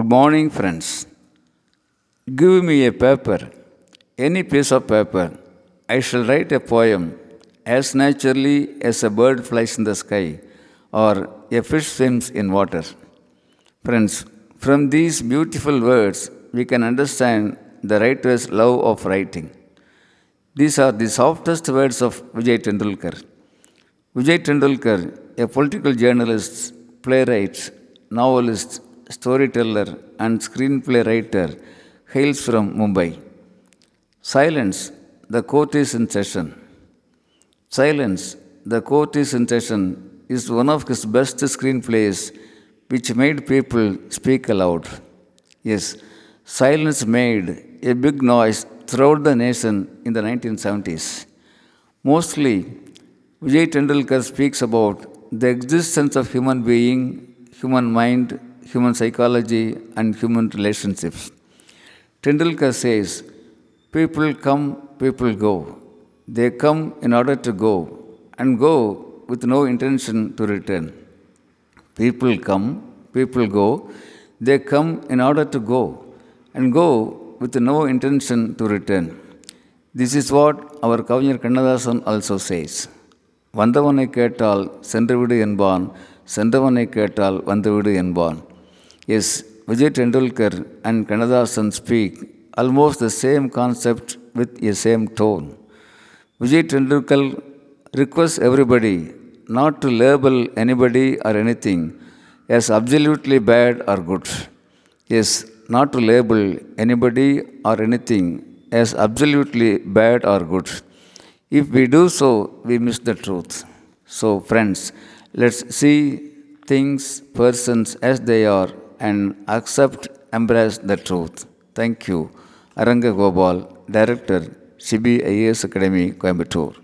Good morning, friends. Give me a paper, any piece of paper. I shall write a poem as naturally as a bird flies in the sky or a fish swims in water. Friends, from these beautiful words, we can understand the writer's love of writing. These are the softest words of Vijay Tendulkar. Vijay Tendulkar, a political journalist, playwright, novelist, storyteller, and screenplay writer, hails from Mumbai. Silence, the court is in session. Silence, the court is in session is one of his best screenplays which made people speak aloud. Yes, silence made a big noise throughout the nation in the 1970s. Mostly, Vijay Tendulkar speaks about the existence of human being, human mind, human psychology, and human relationships. Tendulkar says, People come, people go. They come in order to go, and go with no intention to return. People come, people go. They come in order to go, and go with no intention to return. This is what our கவிஞர் Kannadasan also says. வந்தவனை கேட்டால் சென்றுவிடு என்பான் சென்றவனை கேட்டால் வந்துவிடு என்பான் Yes, Vijay Tendulkar and Kannadasan speak almost the same concept with the same tone. Vijay Tendulkar requests everybody not to label anybody or anything as absolutely bad or good. Yes, not to label anybody or anything as absolutely bad or good. If we do so, we miss the truth. So, friends, let's see things, persons as they are and accept, embrace the truth. Thank you. Aranga Gopal, Director, CBIS Academy, Coimbatore.